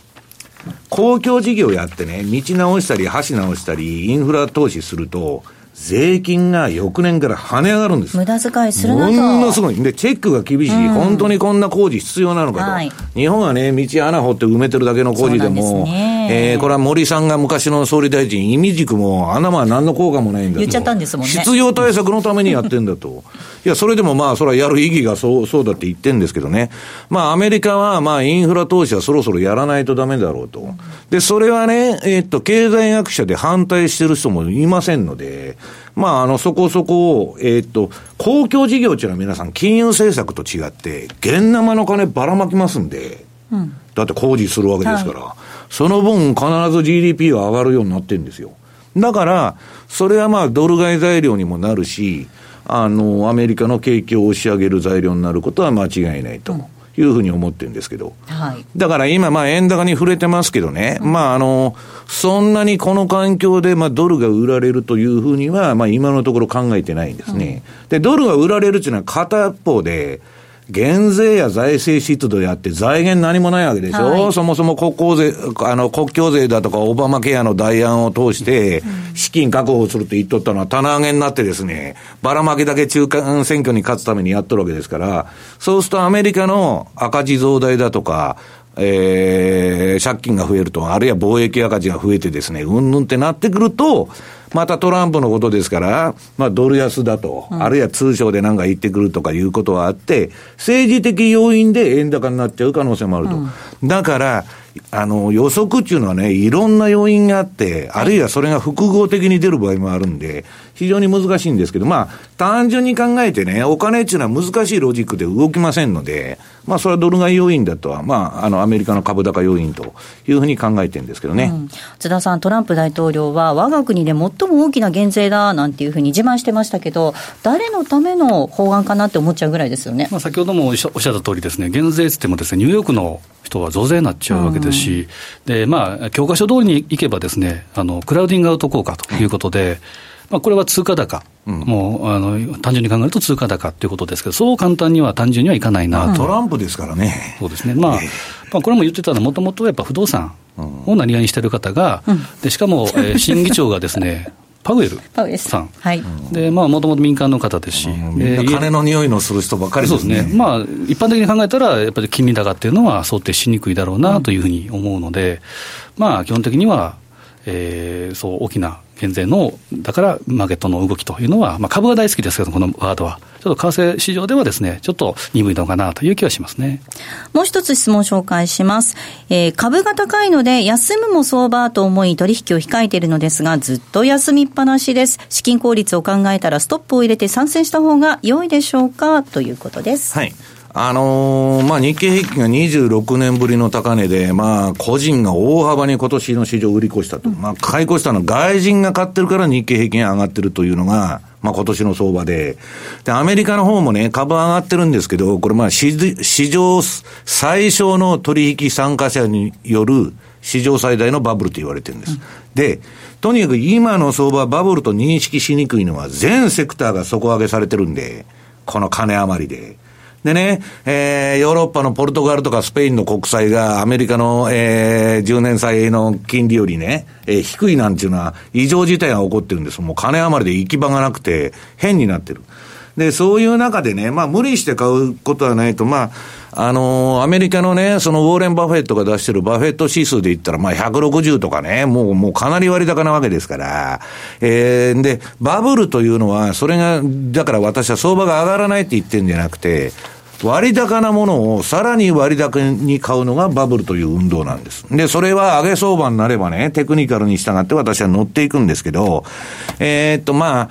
公共事業やってね、道直したり橋直したり、インフラ投資すると、税金が翌年から跳ね上がるんです。無駄遣いするなと。ものすごい。で、チェックが厳しい。うん、本当にこんな工事必要なのかと。はい、日本はね、道穴掘って埋めてるだけの工事でも、でね、えー、これは森さんが昔の総理大臣、意味軸も穴は何の効果もないんだと。言っちゃったんですもんね。必要対策のためにやってんだと。いや、それでもまあ、それはやる意義がそう、そうだって言ってんですけどね。まあ、アメリカはまあ、インフラ投資はそろそろやらないとダメだろうと。で、それはね、えー、っと、経済学者で反対してる人もいませんので、まあ、あの、そこそこ、えー、っと、公共事業っていうのは皆さん金融政策と違って、現生の金ばらまきますんで、うん、だって工事するわけですから、はい、その分必ず GDP は上がるようになってるんですよ。だから、それはまあ、ドル買い材料にもなるし、あの、アメリカの景気を押し上げる材料になることは間違いないと。うんいうふうに思ってるんですけど。はい。だから今、まあ、円高に触れてますけどね、うん、まあ、あの、そんなにこの環境で、まあ、ドルが売られるというふうには、まあ、今のところ考えてないんですね。うん、で、ドルが売られるっていうのは片方で、減税や財政出動やって財源何もないわけでしょ、はい、そもそも国交税、あの、国境税だとかオバマケアの代案を通して、資金確保するって言っとったのは棚上げになってですね、ばらまきだけ中間選挙に勝つためにやっとるわけですから、そうするとアメリカの赤字増大だとか、えー、借金が増えると、あるいは貿易赤字が増えてですね、うんぬんってなってくると、またトランプのことですから、まあ、ドル安だと、うん、あるいは通商でなんか言ってくるとかいうことはあって、政治的要因で円高になっちゃう可能性もあると。うん、だから、あの、予測っていうのはね、いろんな要因があって、あるいはそれが複合的に出る場合もあるんで、非常に難しいんですけど、まあ、単純に考えてね、お金っていうのは難しいロジックで動きませんので、まあ、それはドル買い要因だとは、まあ、あの、アメリカの株高要因というふうに考えてるんですけどね。うん、津田さん、トランプ大統領は、我が国で最も大きな減税だなんていうふうに自慢してましたけど、誰のための法案かなって思っちゃうぐらいですよね。まあ、先ほどもおっしゃった通りですね、減税ってってもですね、ニューヨークの人は増税になっちゃうわけですし、うん、で、まあ、教科書通りにいけばですね、あの、クラウディングアウト効果ということで、まあ、これは通貨高、うん、もうあの単純に考えると通貨高ということですけど、そう簡単には単純にはいかないなと、トランプですからね。そうですね、まあ、えー、まあ、これも言ってたのは、もともとやっぱ不動産をなりわいにしてる方が、うん、でしかも、えー、新議長がですね、パウエルさん。はい。で、まあ、もともと民間の方ですし。で金の匂いのする人ばかりですね。そうですね。まあ、一般的に考えたら、やっぱり金利高っていうのは想定しにくいだろうなというふうに思うので、まあ、基本的には、えー、そう大きな減税の、だからマーケットの動きというのは、まあ、株が大好きですけど、このワードは。ちょっと為替市場ではですね、ちょっと鈍いのかなという気はしますね。もう一つ質問紹介します。えー、株が高いので、休むも相場と思い取引を控えているのですが、ずっと休みっぱなしです。資金効率を考えたら、ストップを入れて参戦した方が良いでしょうか？ということです。はい。あのー、まあ、日経平均が26年ぶりの高値で、まあ、個人が大幅に今年の市場を売り越したと。まあ、買い越したのは外人が買ってるから日経平均上がってるというのが、まあ、今年の相場で。で、アメリカの方もね、株上がってるんですけど、これまあ、市場最小の取引参加者による史上最大のバブルと言われてるんです。うん、で、とにかく今の相場バブルと認識しにくいのは全セクターが底上げされてるんで、この金余りで。でね、えー、ヨーロッパのポルトガルとかスペインの国債がアメリカの、えー、10年債の金利よりね、えー、低いなんていうのは異常事態が起こってるんです。もう金余りで行き場がなくて変になってる。で、そういう中でね、まあ無理して買うことはないと、まあ、あのー、アメリカのね、そのウォーレン・バフェットが出してるバフェット指数で言ったら、まあ160とかね、もう、もうかなり割高なわけですから、えー、で、バブルというのは、それが、だから私は相場が上がらないって言ってるんじゃなくて、割高なものをさらに割高に買うのがバブルという運動なんです。で、それは上げ相場になればね、テクニカルに従って私は乗っていくんですけど、えー、っと、まあ、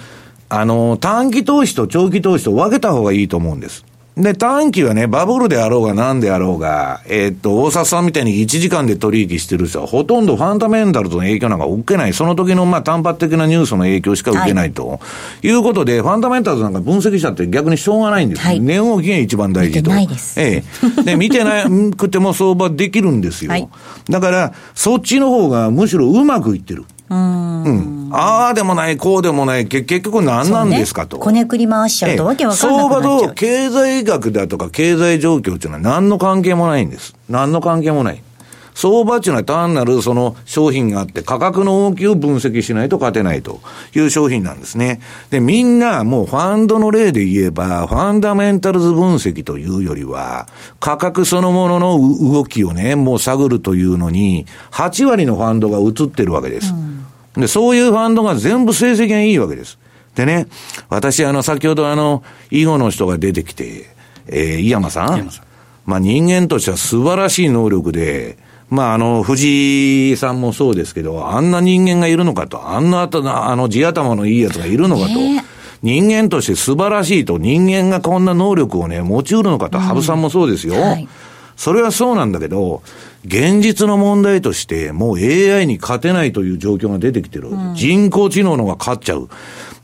あの、短期投資と長期投資と分けた方がいいと思うんです。で、短期はね、バブルであろうが何であろうが、えー、っと、大札さんみたいに1時間で取引してる人は、ほとんどファンダメンタルズの影響なんか受けない。その時の、まあ、単発的なニュースの影響しか受けないと。はい、いうことで、ファンダメンタルズなんか分析したって逆にしょうがないんです。はい、値動きが一番大事と。見てないです。ええ。で、見てなくても相場できるんですよ。はい、だから、そっちの方がむしろうまくいってる。うん。ああでもない、こうでもない、結局何なんですかと。こねくり回しちゃうとわけわかんない。相場と経済学だとか経済状況っていうのは何の関係もないんです。何の関係もない。相場っていうのは単なるその商品があって価格の動きを分析しないと勝てないという商品なんですね。で、みんなもうファンドの例で言えば、ファンダメンタルズ分析というよりは、価格そのものの動きをね、もう探るというのに、8割のファンドが映ってるわけです。うん、で、そういうファンドが全部成績がいいわけです。でね、私あの、先ほどあの、囲碁の人が出てきて、えー、井山さんまあ人間としては素晴らしい能力で、まあ、あの、藤井さんもそうですけど、あんな人間がいるのかと、あんな、あの、地頭のいいやつがいるのかと。人間として素晴らしいと、人間がこんな能力をね、持ち得るのかと、羽生さんもそうですよ。はい、それはそうなんだけど、現実の問題として、もう AI に勝てないという状況が出てきてる。うん、人工知能のが勝っちゃう。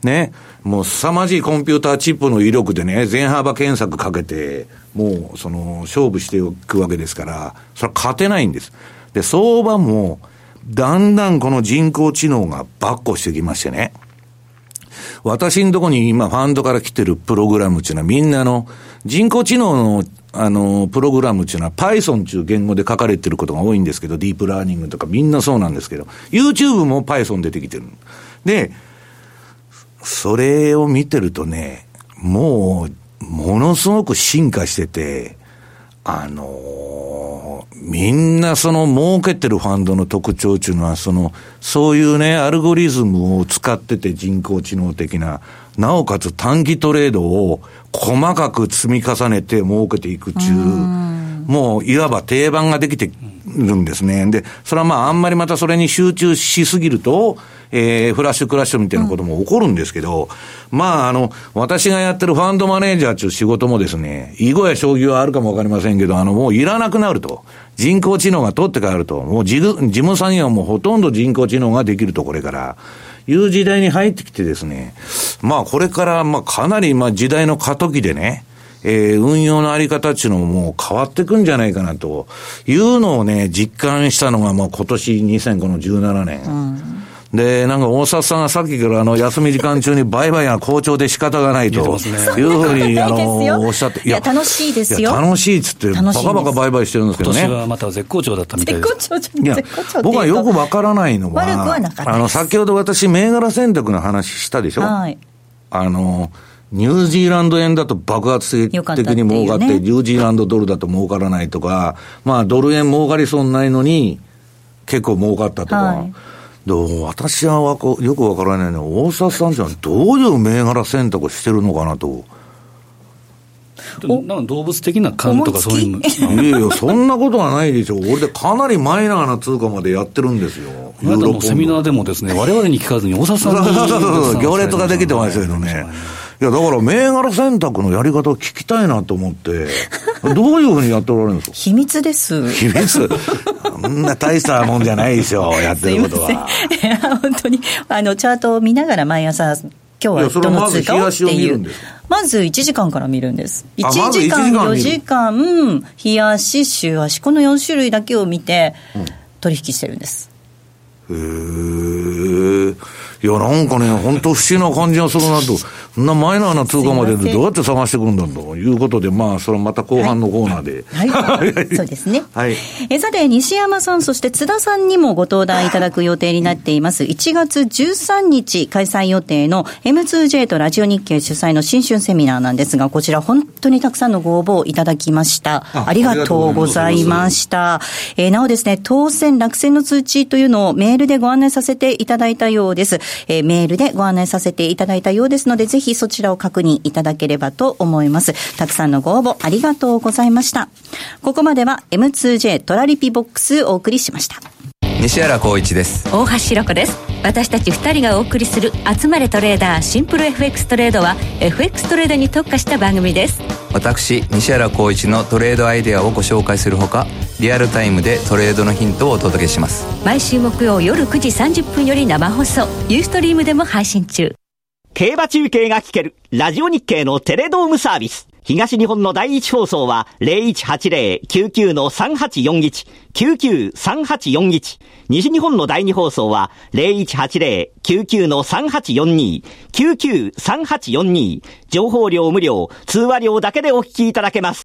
ね。もう凄まじいコンピューターチップの威力でね、全幅検索かけて、もうその勝負していくわけですから、それは勝てないんです。で、相場も、だんだんこの人工知能がばっこしてきましてね。私のとこに今ファンドから来てるプログラムっていうのはみんなの人工知能のあの、プログラムっていうのは Python っていう言語で書かれてることが多いんですけど、ディープラーニングとかみんなそうなんですけど、YouTube も Python 出てきてる。で、それを見てるとね、もう、ものすごく進化してて、あのー、みんなその儲けてるファンドの特徴っていうのは、その、そういうね、アルゴリズムを使ってて人工知能的な、なおかつ短期トレードを細かく積み重ねて儲けていくっていう、もういわば定番ができてるんですね。で、それはまああんまりまたそれに集中しすぎると、えー、フラッシュクラッシュみたいなことも起こるんですけど、うん、まあ、あの、私がやってるファンドマネージャーという仕事もですね、囲碁や将棋はあるかもわかりませんけど、あの、もういらなくなると。人工知能が取って変わると。もう事務作業もほとんど人工知能ができると、これから。いう時代に入ってきてですね、まあこれからまあかなりまあ時代の過渡期でね、えー、運用のあり方っていうのももう変わってくんじゃないかなというのをね、実感したのがもう今年2017年。うんで、なんか大札さんがさっきからあの、休み時間中に売買が好調で仕方がないと、いうふうに、あの、おっしゃって。いや、楽しいですよ。楽しいっつって、バカバカ売買してるんですけどね。今年はまた絶好調だったみたいです。絶好調じゃ絶好調僕はよくわからないのは、悪くはなかったあの、先ほど私、銘柄選択の話したでしょ？はい。あの、ニュージーランド円だと爆発的に儲かって、ね、ニュージーランドドルだと儲からないとか、まあ、ドル円儲かりそうにないのに、結構儲かったとか。はいで私はわこよくわからないのは、大沢さんじゃどういう銘柄選択してるのかなと。なん動物的な感とかそういうの？いやいや、そんなことはないでしょう。俺でかなりマイナーな通貨までやってるんですよ。あなたのセミナーでもですね、我々に聞かずに大沢さんに。行列ができてましたけどね。いや、だから銘柄選択のやり方を聞きたいなと思って、どういうふうにやっておられるんですか？秘密です。秘密？そんな大したもんじゃないでしょ、やってることは。いや、本当に、あの、チャートを見ながら毎朝、今日はどの通貨をっていう。まず1時間から見るんです。1時間、4時間、日足、週足、この4種類だけを見て、取引してるんです。へえ。いや、なんかね、本当不思議な感じがするなと。そんなマイナーな通貨までどうやって探してくるんだということで、まあ、それはまた後半のコーナーで。はい。はい、そうですね。はい。え、さて、西山さん、そして津田さんにもご登壇いただく予定になっています。1月13日開催予定の M2J とラジオ日経主催の新春セミナーなんですが、こちら本当にたくさんのご応募をいただきました。ありがとうございました。えー、なおですね、当選落選の通知というのをメールでご案内させていただいたようです。えー、メールでご案内させていただいたようですので、ぜひそちらを確認いただければと思います。たくさんのご応募ありがとうございました。ここまでは M2J トラリピボックスお送りしました。西原光一です大橋ひろ子です私たち2人がお送りする「集まれトレーダーシンプル FX トレード」は FX トレードに特化した番組です。私西原光一のトレードアイデアをご紹介するほかリアルタイムでトレードのヒントをお届けします。毎週木曜夜9時30分より生放送。ユーストリームでも配信中。競馬中継が聞けるラジオ日経のテレドームサービス東日本の第一放送は0180-99-3841、99-3841。西日本の第二放送は0180-99-3842、99-3842。情報量無料、通話料だけでお聞きいただけます。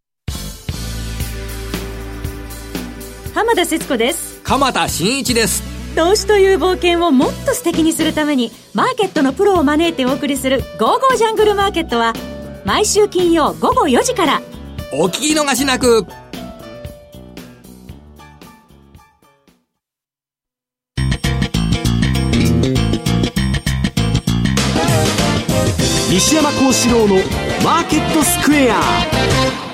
浜田節子です。鎌田新一です。投資という冒険をもっと素敵にするために、マーケットのプロを招いてお送りする、ゴーゴージャングルマーケットは、毎週金曜午後4時から。お聞き逃しなく。西山幸四郎のマーケットスクエア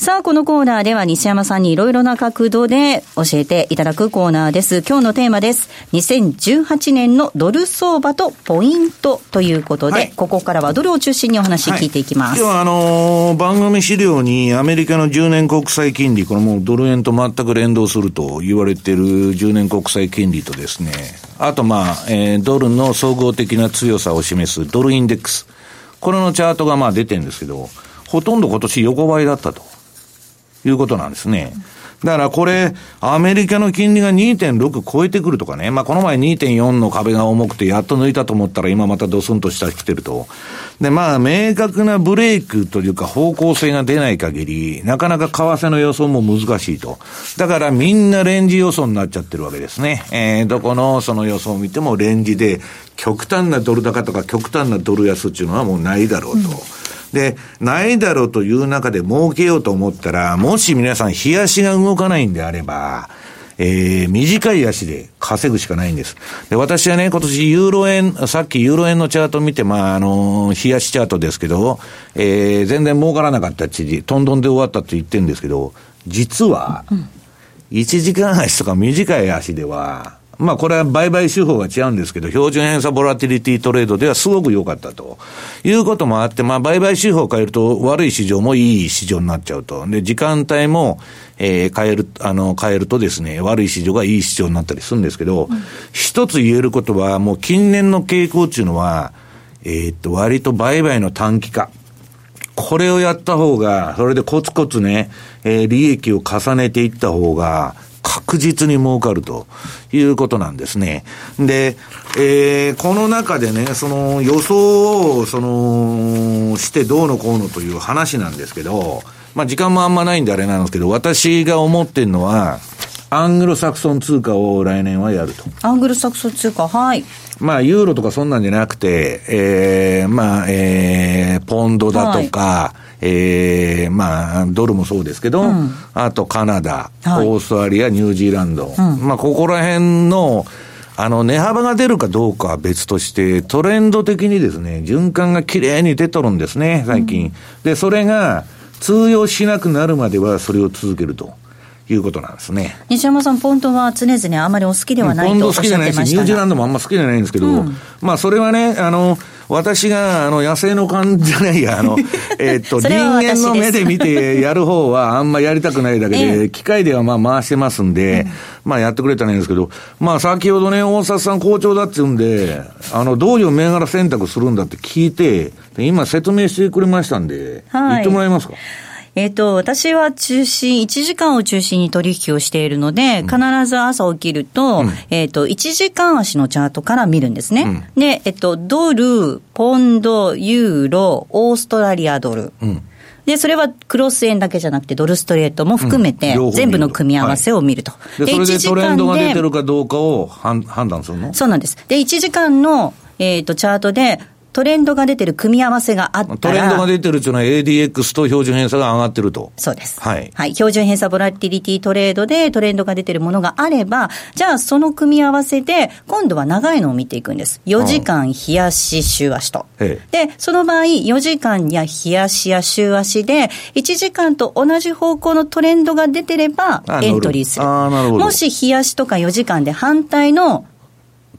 さあ、このコーナーでは西山さんにいろいろな角度で教えていただくコーナーです。今日のテーマです。2018年のドル相場とポイントということで、はい、ここからはドルを中心にお話聞いていきます。はい、はあのー、番組資料にアメリカの10年国債金利、これもうドル円と全く連動すると言われている10年国債金利とですね、あとまあ、えー、ドルの総合的な強さを示すドルインデックス。これのチャートがまあ出てるんですけど、ほとんど今年横ばいだったと。いうことなんですね。だからこれ、アメリカの金利が2.6超えてくるとかね、まあこの前2.4の壁が重くてやっと抜いたと思ったら今またドスンと下来てると。で、まあ明確なブレイクというか方向性が出ない限り、なかなか為替の予想も難しいと。だからみんなレンジ予想になっちゃってるわけですね。えー、どこのその予想を見てもレンジで、極端なドル高とか極端なドル安っていうのはもうないだろうと。うんで、ないだろうという中で儲けようと思ったら、もし皆さん、日足が動かないんであれば、えー、短い足で稼ぐしかないんです。で、私はね、今年ユーロ円、さっきユーロ円のチャート見て、まあ、あの、日足チャートですけど、えー、全然儲からなかったちり、トントンで終わったって言ってるんですけど、実は、1時間足とか短い足では、まあこれは売買手法が違うんですけど、標準偏差ボラティリティトレードではすごく良かったということもあって、まあ売買手法を変えると悪い市場もいい市場になっちゃうと。で、時間帯も、えー、変える、あの、変えるとですね、悪い市場がいい市場になったりするんですけど、うん、一つ言えることは、もう近年の傾向っていうのは、えー、っと、割と売買の短期化。これをやった方が、それでコツコツね、えー、利益を重ねていった方が、確実に儲かるということなんですね。で、えー、この中でね、その予想を、その、してどうのこうのという話なんですけど、まあ時間もあんまないんであれなんですけど、私が思ってるのは、アングロサクソン通貨を来年はやると。アングロサクソン通貨、はい。まあ、ユーロとかそんなんじゃなくて、ええー、まあ、ええー、ポンドだとか、はい、ええー、まあ、ドルもそうですけど、うん、あとカナダ、はい、オーストラリア、ニュージーランド、うん、まあ、ここら辺の、あの、値幅が出るかどうかは別として、トレンド的にですね、循環がきれいに出とるんですね、最近。うん、で、それが通用しなくなるまではそれを続けると。いうことなんですね。西山さん、ポンドは常々あまりお好きではないとおっしゃってました、ポンド好きじゃないし、ニュージーランドもあんま好きじゃないんですけど、うん、まあ、それはね、あの、私が、あの、野生の勘じゃないや、あの、えっと、人間の目で見てやる方はあんまやりたくないだけで、機械ではまあ回してますんで、まあやってくれたらいいんですけど、まあ先ほどね、大札さん好調だって言うんで、あの、どういう銘柄選択するんだって聞いて、今説明してくれましたんで、はい、言ってもらえますか？えっ、ー、と、私は中心、1時間を中心に取引をしているので、必ず朝起きると、うん、えっ、ー、と、1時間足のチャートから見るんですね。うん、で、えっ、ー、と、ドル、ポンド、ユーロ、オーストラリアドル。うんで、それはクロス円だけじゃなくて、ドルストレートも含めて、全部の組み合わせを見ると。はい、で、それでトレンドが出てるかどうかを判断するの？そうなんです。で、1時間の、えっ、ー、と、チャートで、トレンドが出てる組み合わせがあったら。トレンドが出てるっていうのは ADX と標準偏差が上がってると。そうです。はい。はい。標準偏差ボラティリティトレードでトレンドが出てるものがあれば、じゃあその組み合わせで、今度は長いのを見ていくんです。4時間冷やし週足と。で、その場合、4時間や冷やしや週足で、1時間と同じ方向のトレンドが出てれば、エントリーする。あなるほど。もし冷やしとか4時間で反対の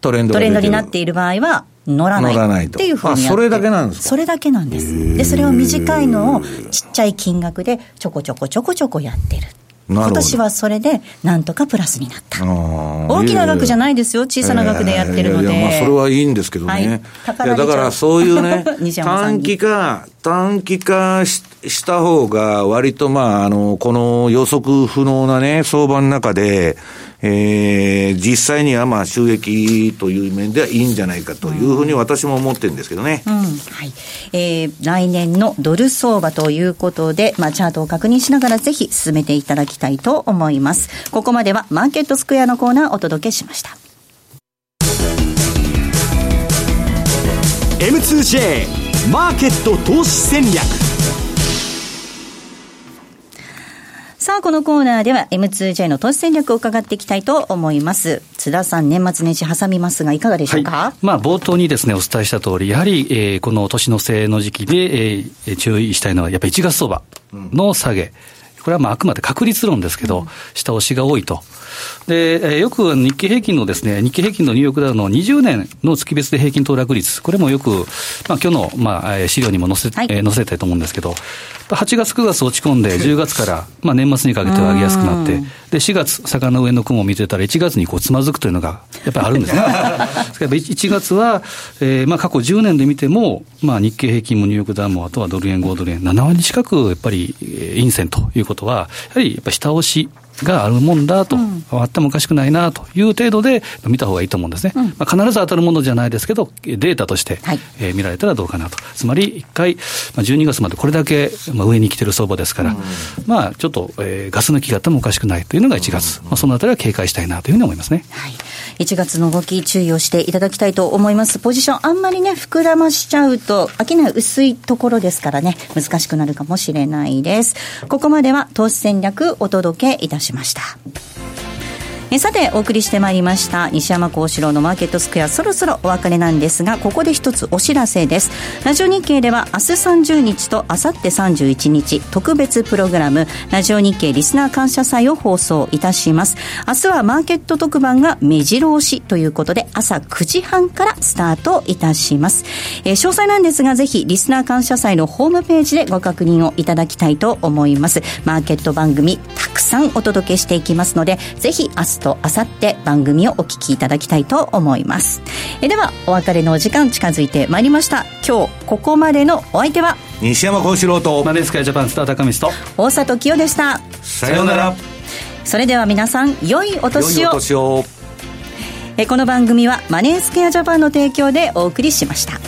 トレンドになっている場合は、乗らない。っていうふうにそれだけなんですか？それだけなんです。で、それを短いのをちっちゃい金額でちょこちょこちょこちょこやってる。今年はそれでなんとかプラスになった。大きな額じゃないですよ、小さな額でやってるので。いやまあそれはいいんですけどね。はい、いやだからそういうね、短期化、短期化した方が割とまあ、あの、この予測不能なね、相場の中で、えー、実際にはまあ収益という面ではいいんじゃないかというふうに私も思ってるんですけどね。うん、はい。えー、来年のドル相場ということで、まあチャートを確認しながらぜひ進めていただきたいと思います。ここまではマーケットスクエアのコーナーをお届けしました。M2J マーケット投資戦略さあ、このコーナーでは M2J の投資戦略を伺っていきたいと思います。津田さん、年末年始挟みますが、いかがでしょうか、はい、まあ、冒頭にですね、お伝えした通り、やはり、えー、この年の瀬の時期で、えー、注意したいのは、やっぱり1月相場の下げ。うんこれはまああくまで確率論ですけど、下押しが多いと。で、よく日経平均のですね、日経平均のニューヨークダウの20年の月別で平均騰落率、これもよく、まあ今日の、まあ、資料にも載せ、はい、載せたいと思うんですけど、8月、9月落ち込んで、10月から、まあ年末にかけて上げやすくなって、で、4月、坂の上の雲を見てたら、1月にこうつまずくというのが、やっぱりあるんですね。1月は、えー、まあ過去10年で見ても、まあ日経平均もニューヨークダウも、あとはドル円、5ドル円、7割近く、やっぱり、陰線ということは、やはりやっぱ下押しがあるもんだと、うん、あってもおかしくないなという程度で見た方がいいと思うんですね。うん、まあ、必ず当たるものじゃないですけど、データとして、はい、えー、見られたらどうかなと。つまり、一回、まあ、12月までこれだけ、まあ、上に来てる相場ですから、うん、まあ、ちょっと、えー、ガス抜きがあってもおかしくないというのが1月。まあ、そのあたりは警戒したいなというふうに思いますね。はい。1月の動き、注意をしていただきたいと思います。ポジション、あんまりね、膨らましちゃうと、商い薄いところですからね、難しくなるかもしれないです。ここまでは投資戦略お届けいたしました。えさてお送りしてまいりました西山幸四郎のマーケットスクエアそろそろお別れなんですがここで一つお知らせです。ラジオ日経では明日30日と明後日31日特別プログラムラジオ日経リスナー感謝祭を放送いたします。明日はマーケット特番が目白押しということで朝9時半からスタートいたします、えー、詳細なんですがぜひリスナー感謝祭のホームページでご確認をいただきたいと思います。マーケット番組たくさんお届けしていきますのでぜひ明日と明後日番組をお聞きいただきたいと思います。えではお別れのお時間近づいてまいりました。今日ここまでのお相手は西山幸四郎とマネースカイジャパンスター高見と大里清でした。さようなら。それでは皆さん良いお年を。良いお年を。えこの番組はマネースケアジャパンの提供でお送りしました